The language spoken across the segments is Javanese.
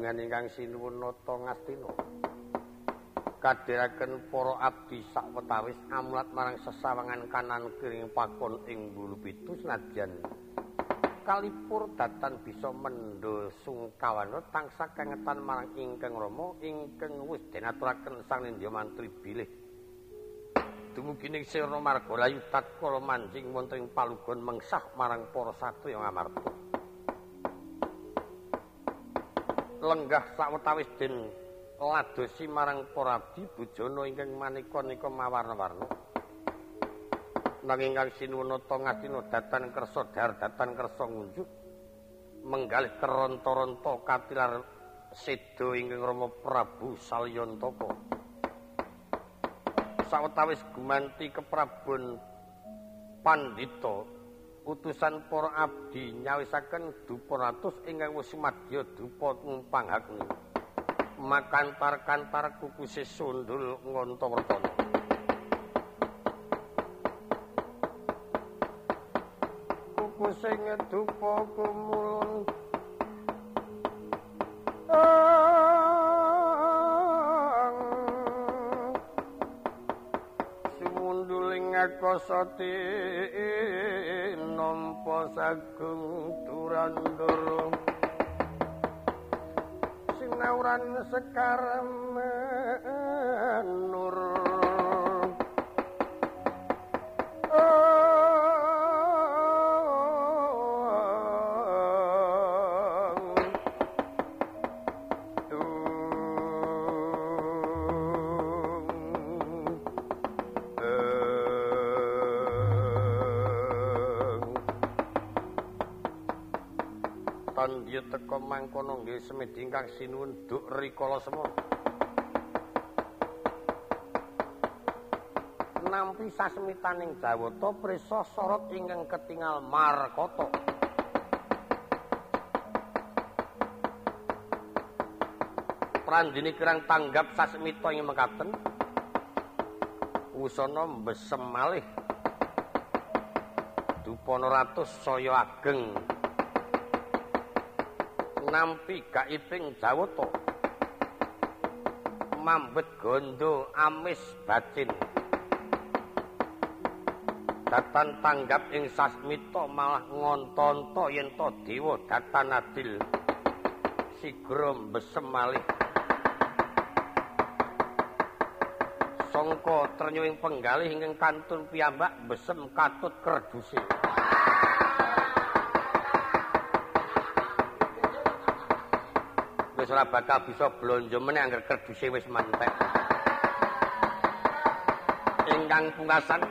magedungan ingkang sinuwun nata ngastina. Kadhiraken para abdi sawetawis amulat marang sesawangan kanan kiring pakon ing bulu pitu senajan kalipur datan bisa mendho sungkawana tansah kengetan marang ingkang Rama ingkang wis denaturaken sang nindya mantri bilih. Dumugi ning sira marga layu tatkala manjing wonten ing palugon mengsah marang para satriya ngamarta lenggah sawetawis den ladosi marang para abdi bujana ingkang manika-nika mawarna-warna. Nanging kang sinuwunata ngastina datan kersa dar datan kersa ngunjuk menggalih keronta-ronta katilar seda ingkang Rama Prabu Salyantaka. Sawetawis gumanti keprabon pandita utusan para abdi nyawisaken dupa ratus ingkang wis madya dupa pangakni makantar-kantar kukuse sundul ngonta-wertana sing dupa kumulun Sumunduling akasati nampa sagung turandara Sinauran sekar menur teka mangkono nggih semedi ingkang sinuwun duk rikala semana. Nampi sasmitaning Jawata prisa sorot ingkang ketingal markata. Prandini kirang tanggap sasmita ing mekaten. Usana mbesem malih. Dupana ratus saya ageng. Nampi gaiping jawata mambet gondo amis bacin. Datan tanggap ing sasmita malah ngontonto yen to dewa datan adil. Sigra besem malih. Sangka trenyuing penggalih ingkang kantun piyambak besem katut kerduse ora bakal bisa blonjo meneh angger kerduse wis mantek. Ingkang pungkasan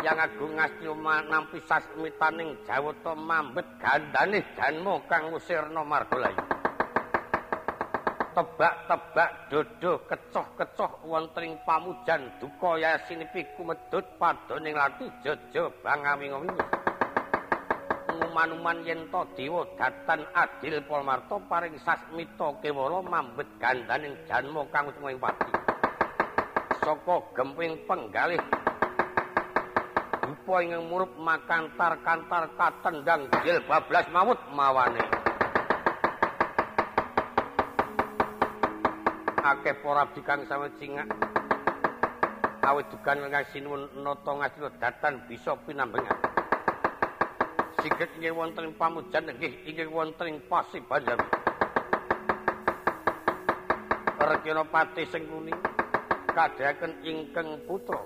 yang agung ngasti nampi sasmitaning jawata mambet gandane janmo kang usirna margalayu. Tebak-tebak dodo kecoh-kecoh wonten ing pamujan duka yasinipi kumedhut padhaning lati jojo bangawing-wingi. Manuman yen to dewa datan adil polmarto paring sasmita kewala mambet gandaning janma kang ing pati. Saka gemping penggalih rupa ing murup makantar-kantar katendang jil bablas mawut mawane. Akeh para abdi kang sami cingak awit dukan ngasinuwun nata ngasina datan bisa pinambengan siget inggih wonten ing pamujan nggih inggih wonten ing pasibanjar. Rekena pati sing kuning kadhaken ingkang putra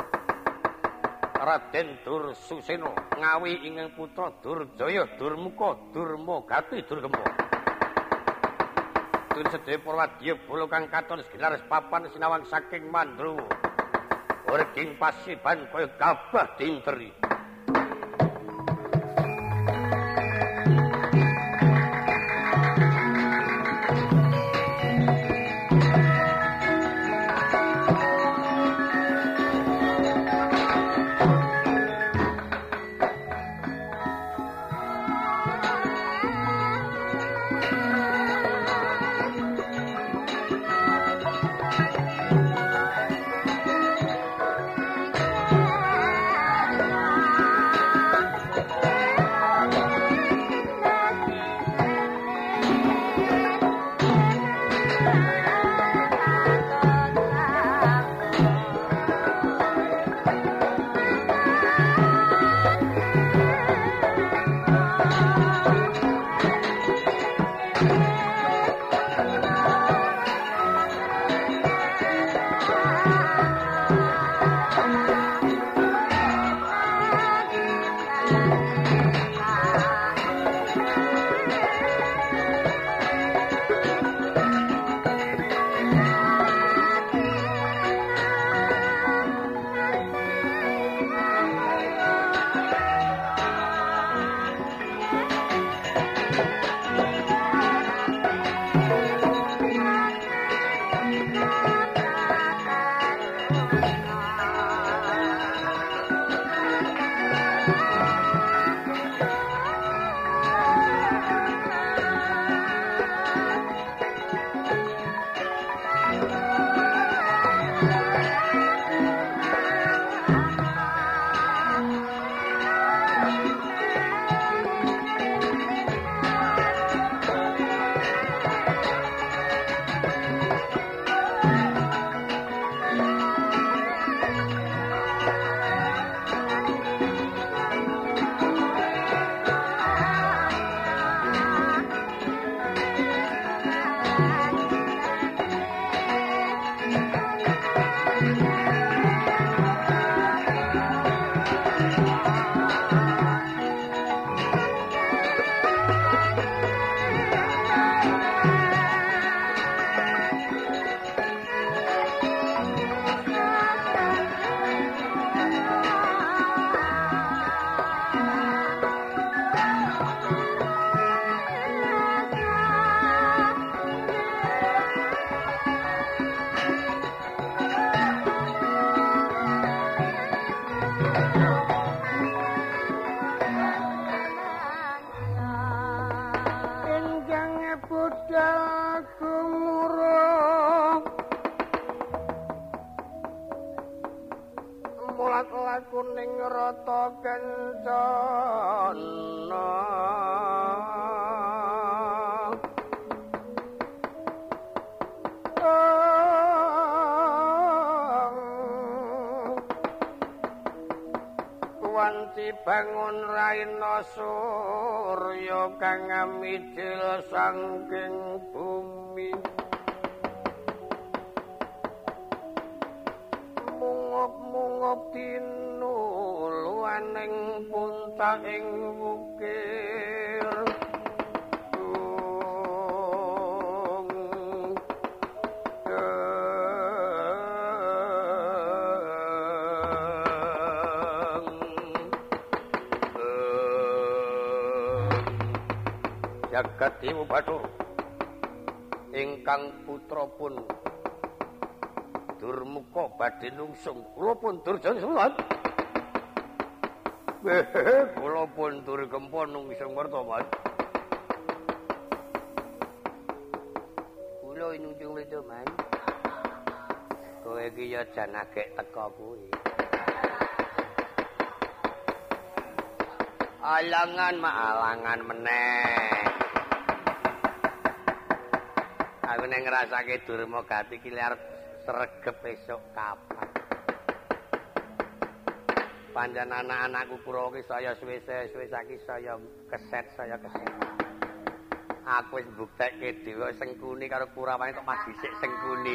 Raden Dur Suseno ngawi ingkang putra Durjaya Durmuka Durmagati Durgempa. Tun sedhe Purwadya bolo kang katon segilar papan sinawang saking Mandru. Urging pasiban kaya gabah dinteri. Bangun raina surya kang ngamijil saking bumi. Mungop-mungop tinuluaning puntaking wukir jagat dewa bathur ingkang putra pun. Durmuka badhe nungsung kula pun durjana sulan kula pun dur gempa nungsung merta mas. Kula nungsung wedo man kowe iki ya jan agek teko kuwi. Alangan ma alangan meneh. Aku nek ngrasake durma gati ki arep sregep esuk kapan panjen anak-anakku Kurawa ki saya suwe-suwe saiki saya keset saya keset. Aku wis mbuktekke dewa sengkuni karo Kurawane tok mas dhisik sengkuni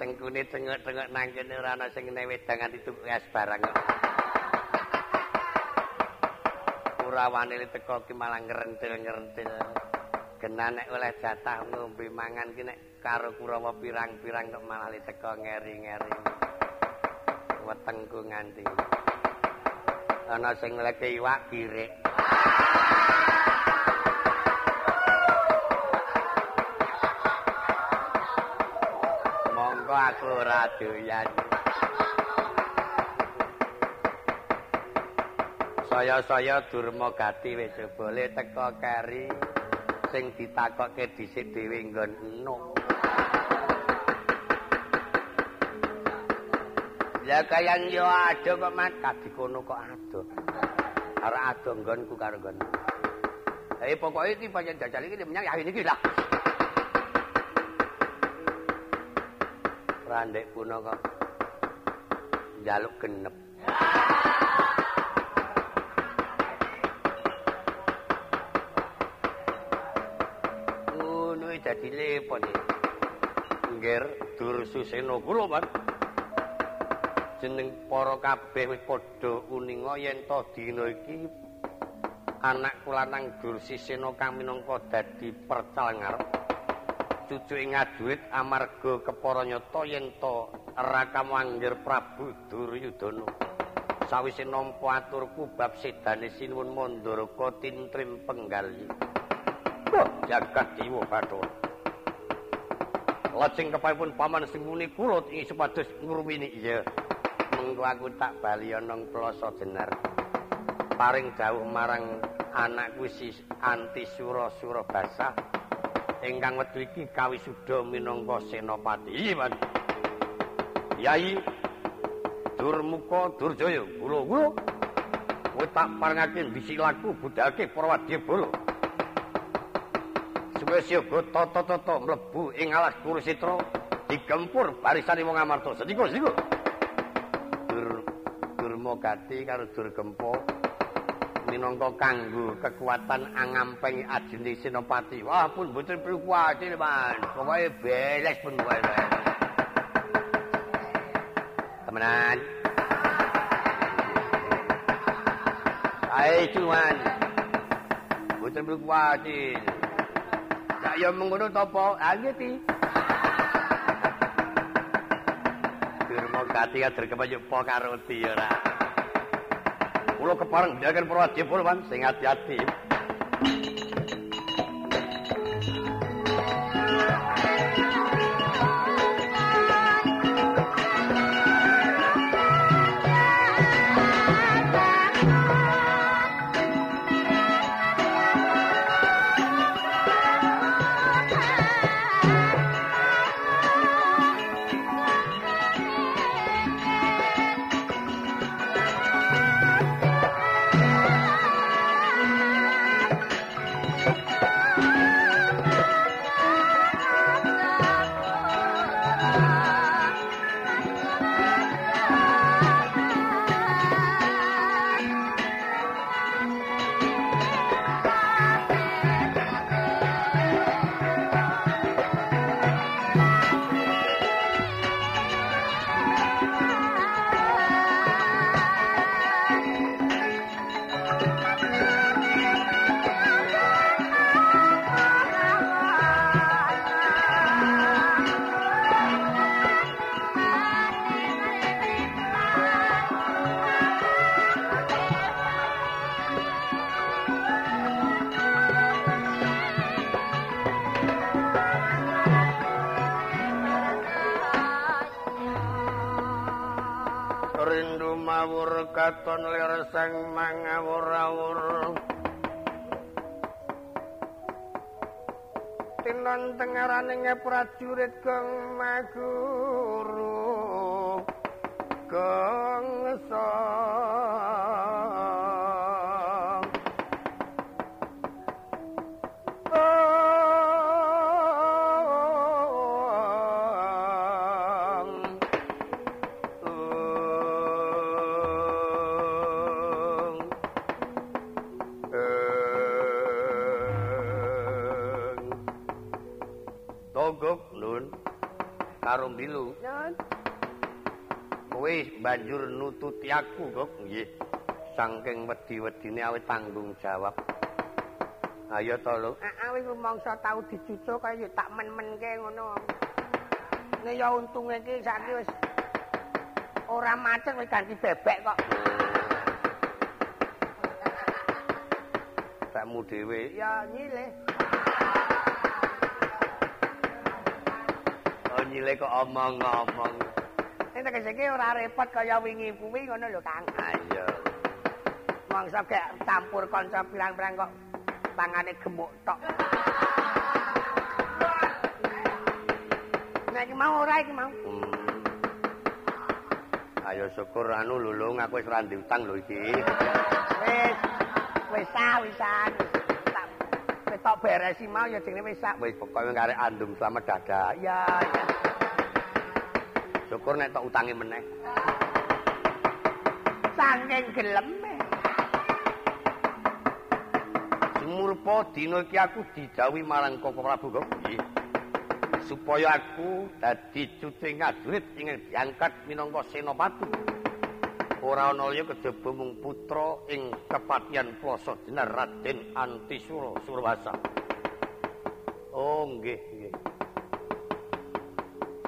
sengkuni tengok-tengok nang kene ora ana sing newedangan itu es barang rawane teko ki malah ngrentil-ngrentil. Genan nek oleh jatah ngombe mangan ki nek karo Kurawa pirang-pirang kok malah teko ngeri-ngeri. Wetengku nganti. Ana sing leke iwak kirik. Monggo aku ora doyan. saya-saya durma gati wis boleh teko keri sing ditakokke dhisik dhewe nggon enuk Ya kayang yo ado kok mat kadikono kok ado. Ora ado nggonku karo nggon. Eh pokoke iki pancen jajal iki menyang ya iki lah. Randek puno kok njaluk genep. dadi lepon Ngger dur suseno kula, Mas. Jeneng para kabeh wis padha uninga yen to dina iki anak kula nang dur siseno kang minangka dadi percalengar. Cucuke ngaduit amarga kepara nyata yen to Raka Mangger Prabu Duryudana. Sawise nampa aturku bab sedane sinuwun Mandaraka tintrim penggali. jagat dewa bathara lajeng kepaipun paman sing muni kula ing supados ngrumini iya mengko aku tak bali ana plasa jenar. Paring dawuh marang anakku si anti sura sura basah ingkang wedhu iki kawisuda minangka senopati iya man yai durmuka durjaya kula kula kowe tak parengake bisilaku budhake para wadyabala wis yoga tata-tata mlebu ing alas Kursitra digempur barisane wong Amarta. Sediko, sediko. Dur Durma Gati karo Durgempa minangka kanggo kekuatan angampeng ajeni Senopati. Wah, pun mboten perlu kuwatir, Man. Pokoke beres pun wae. Temenan. Ayo, cuman. Mboten perlu kuwatir. ya mengono to apa? Ha nggih ti. Dirmo kati ya dirkepayu po karo ti ora. Kulo kepareng jagan Prawadya Purwan sing ati-ati. Tinon tengaraning prajurit gong maguru gong karo bilu. Kowe banjur nututi aku kok nggih. Saking wedi-wedine awit tanggung jawab. Ayo to lho. Heeh, wis mangsa tau dicucuk kaya tak men-menke ngono. Nek ya untunge iki saiki wis ora macet wis ganti bebek kok. Sakmu dhewe ya nyilih. Nyile kok omong-omong. Nek tegese iki ora repot kaya wingi kuwi ngono lho, Kang. Ayo. Mangsa gek campur kanca pirang-pirang kok tangane gemuk tok. Nek mau ora iki mau. Hmm. Ayo syukur anu lulung aku wis ra utang lho iki. Wis wis sawisan. tok beresi mau ya jenenge wis sak wis pokoke karek andum selamat dadah iya iya syukur nek tok utangi meneh. Saking gelem sumurpa dina iki aku dijawi marang Koko Prabu Gobi supaya aku dadi cucing ngajurit ing diangkat minangka senopati. Ora ana liya kejaba mung putra ing kepatihan Plasa Dinar Raden Antisura Surwasa. Oh nggih nggih.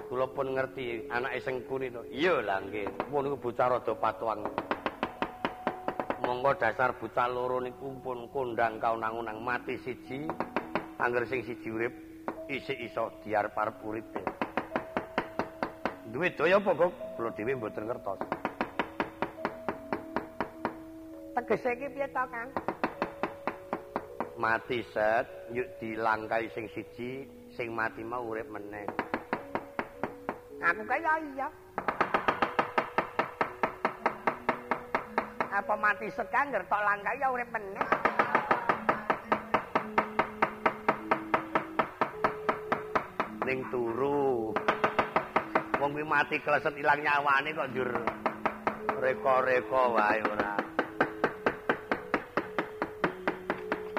Kula pun ngerti anake Sengkuni to. Iya lah nggih. Mun niku bocah rada patuang. Monggo dasar bocah loro niku pun kondang kaunang-unang mati siji. Angger sing siji urip isih iso diarep-arep uripe. Duwe daya apa kok kula dhewe mboten ngertos. tegese iki piye to, Kang? Mati set, yuk dilangkai sing siji, sing mati mau urip meneh. Aku kaya iya. Apa mati sekang ngertok langkai ya urip meneh. Ning turu. Wong kuwi mati kleset ilang nyawane kok njur reka-reka wae ora.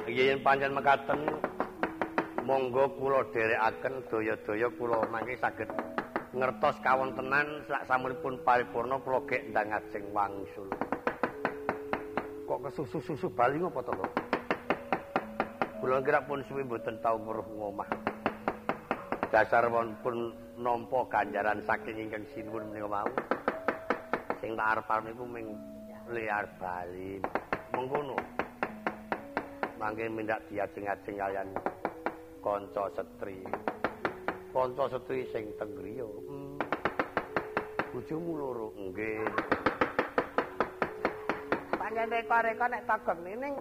yen pancen mekaten monggo kula dherekaken daya-daya kula mangke saged ngertos kawontenan sak samunipun paripurna kula gek ndang ajeng wangsul. Kok kesusu-susu bali ngopo to kula kira pun suwi mboten tau weruh ngomah. Dasar pun nampa ganjaran saking ingkang sinuwun menika wau. Sing tak arep-arep niku ming liar bali. Mengkono mangke mindak diajeng-ajeng kalian kanca setri. Kanca setri sing teng griya. Hmm. Bojomu loro nggih. Panjen reka-reka nek togong ning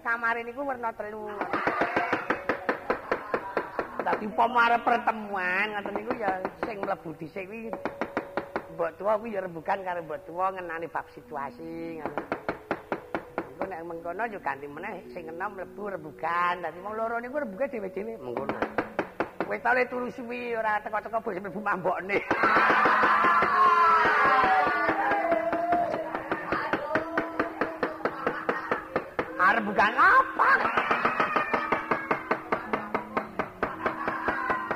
kamare niku werna telu. Dadi umpama pertemuan ngoten niku ya sing mlebu dhisik kuwi mbok tuwa kuwi ya rembugan karo mbok tuwa ngenani bab situasi ngoten. nek mengkono yo ganti meneh sing enom mlebu rebugan. Dadi wong loro niku rebuge dhewe-dhewe mengkono. Kowe tole turu suwi ora teko-teko bos mlebu mambokne. Arep bukan apa?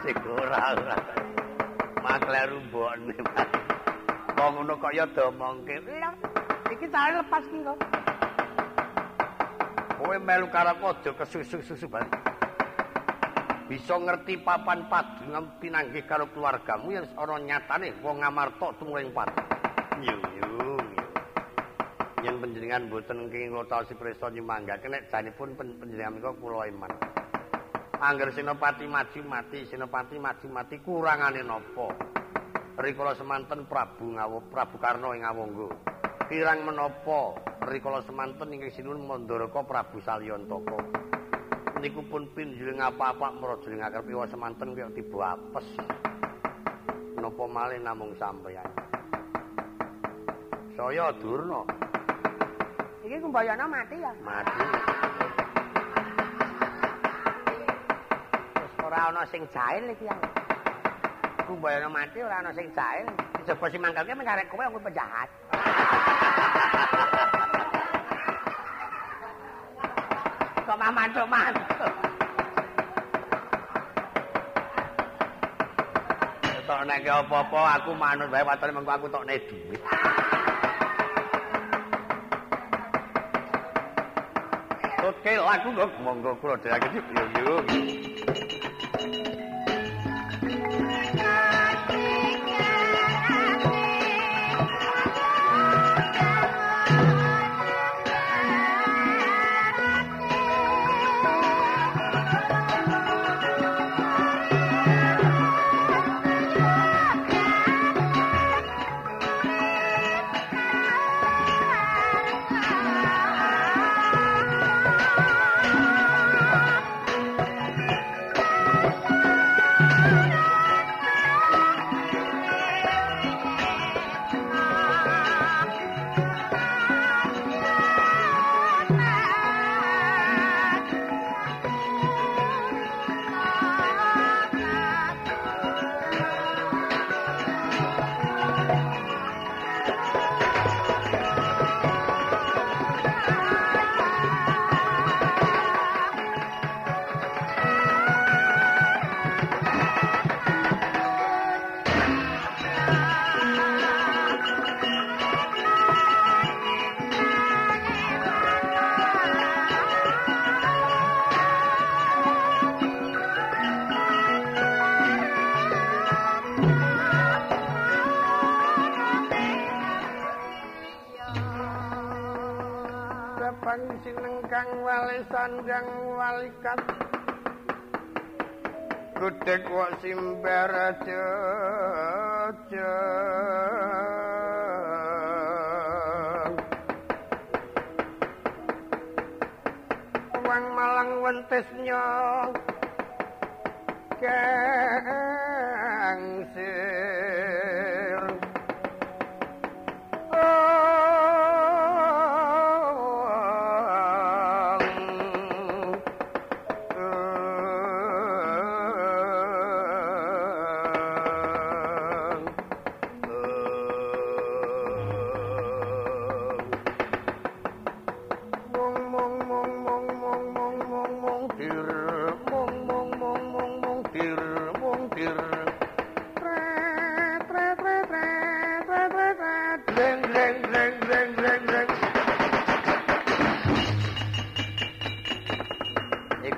Sing ora ora. Makler rumbone. Wong ngono kok ya domongke. Iki tare lepas ki kok. kowe melu karo aja kesusu-susu bali. Bisa ngerti papan padungan pinanggih karo keluargamu yang ana nyatane wong ngamarta tumuring pat. Yo yo. Yen panjenengan boten kenging ngotasi prisa nyemanggaken nek janipun panjenengan menika kula iman. Angger Senopati maju mati, Senopati maju mati kurangane napa? Rikala semanten Prabu Ngawu, Prabu Karna ing Ngawangga. kirang menapa rikala semanten ingkang sinuwun Mandaraka Prabu Salyantaka. Niku pun pinjuling apa-apa mrajuling akar piwa semanten kaya tiba apes. Napa malih namung sampeyan. Saya Durna. Iki kumbayana mati ya. Mati. Wis ora ana sing jahil iki ya. Kumbayana mati ora ana sing jahil. Coba si mangkelke mengkarek kowe wong penjahat. Kok mantuk-mantuk. Tok nek apa-apa aku manut wae watone mengko aku tok nek dhuwit. Oke, lagu kok monggo kula dhewe yo yo. Walikat. Gudeg wa simbar jojo. Wang malang wentesnya kang sir.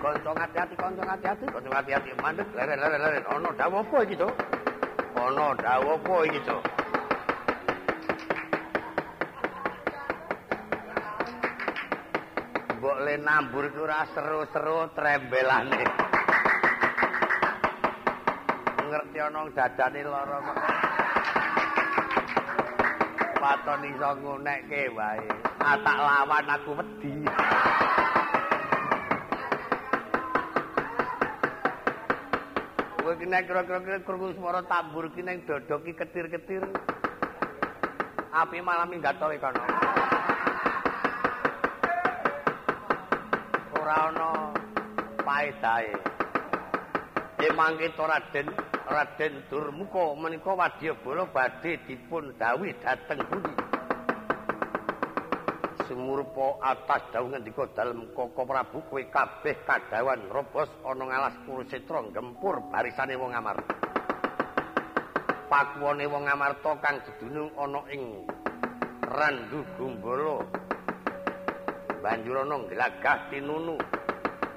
Kanca hati-hati, kanca hati-hati, kanca hati-hati mandek leren leren leren. Ono dawuh apa iki, Cuk? Ono dawuh apa iki, Cuk? Mbok le nambur iku ora seru-seru trembelane. Ngerti ana dadane lara kok. Paton iso ngunekke wae. Atak lawan aku wedi. Kowe ki nek kira-kira krungu swara tambur ki ning dada ki ketir-ketir. Api malam minggat to kono. Ora ana paedahe. Emangke to Raden, Raden Durmuka menika wadyabala badhe dipun dawuh dhateng pundi? Sumurpa atas dawuh ngendika dalem Koko Prabu kowe kabeh kadawan robos ana ngalas Kurusetra gempur barisane wong Amar. Pakuwane wong Amarta kang dedunung ana ing Randu Gumbala. Banjur ana glagah tinunu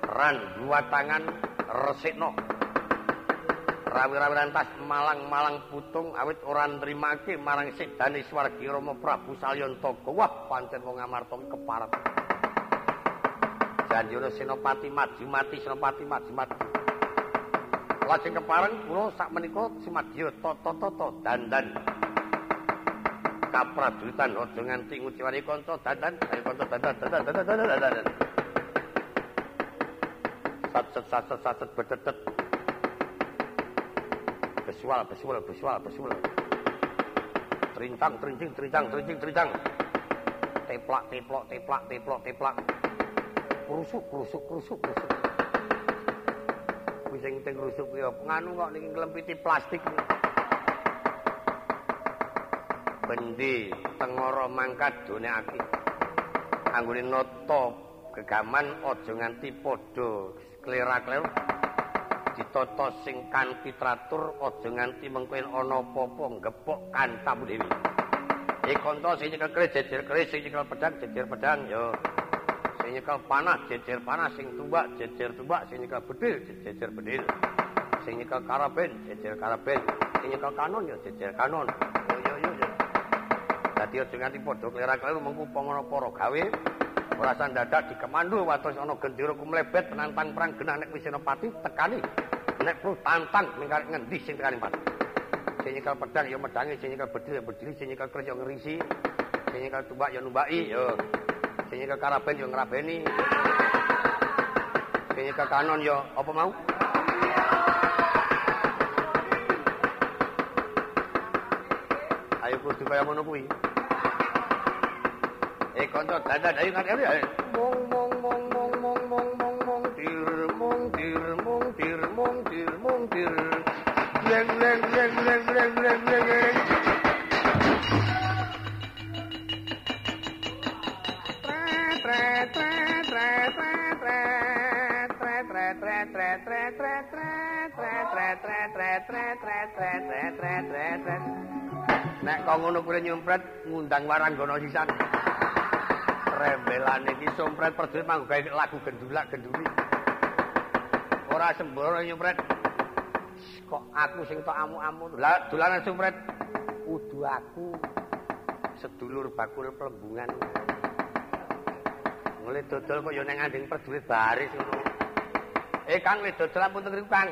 Randu watangan resikna. Rawi-rawi lantas malang-malang putung awit ora nrimake marang sedane swargi Rama Prabu Salyantaka. Wah, pancen wong Amarta keparep. Janjana Senopati maju mati Senopati maju mati. Lajeng kepareng kula sak menika simadya tata-tata dandan. kaprajulitan aja nganti nguciwani kanca dadan ayo kanca dadan dadan dadan dadan sat sat sat sat sat betetet besual besual besual besual trincang trincing trincang trincing trincang. Teplak teplok teplak teplok teplak. Krusuk krusuk krusuk krusuk kuwi sing teng krusuk kuwi nganu kok ning nglempiti plastik? Bendi tengara mangkat donekake. Anggone nata gegaman aja nganti padha klera-kleru ditata sing kanthi teratur aja nganti mengko ana apa-apa gepok kantamu dewi. E kanta sing nyekel kris jejer kris sing nyekel pedang jejer pedang yo. Sing nyekel panah jejer panah sing tumbak jejer tumbak sing nyekel bedil jejer bedil. Sing nyekel karaben jejer karaben sing nyekel kanon yo jejer kanon. Dadi aja nganti padha klera-kleru mengko pangono para gawe ora sandadak dikemandu wates ana gendera kumlebet penantang perang genah nek wis pati tekani nek perlu tantang ning ngendi sing tekani pati sing nyekel pedang ya medangi sing nyekel bedil ya bedil sing nyekel kris ya ngerisi. Sing nyekel tumbak ya numbaki ya. Sing nyekel karaben ya ngrabeni. Sing nyekel kanon ya apa mau? Ayo kudu kaya ngono kuwi. Eh kanca dadak ayo mong mong mong Nek kok ngono kuwi nyumpret ngundang waranggana sisan. rembelan iki sompret perdu manggo gawe lagu gendulak genduli. Ora sembrono nyumpret. Kok aku sing tok amu-amu. Lah dolanan sompret kudu aku sedulur bakul pelembungan. Mulai dodol kok ya ning anding perdu baris ngono. Eh Kang wis dodol ampun teng Kang.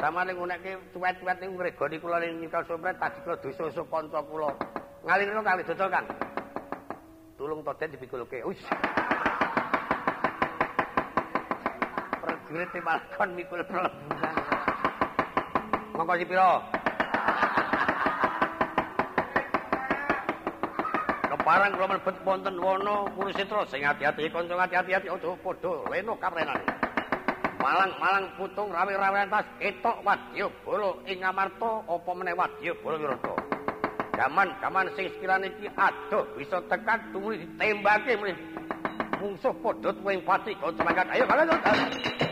Sama ning ngunekke cuwet-cuwet ning ngregoni kula ning nyikal sompret tadi kula dosa-dosa kanca kula. Ngalirno kali dodol Kang. tulung toden dipikulke. Wis. Prajurit malkon mikul pelembungan. Monggo sipiro? Keparang kula mlebet wonten wana Kurusetra sing ati-ati kanca ati-ati aja padha leno kaprenane. Malang malang putung rawi-rawi tas ketok wadya bala ing Amarta apa meneh wadya bala Wirata. gaman-gaman sing sekirane iki adoh bisa tekan tumuli ditembake mrene. Mungsuh padha tuwing pati kok ayo kalian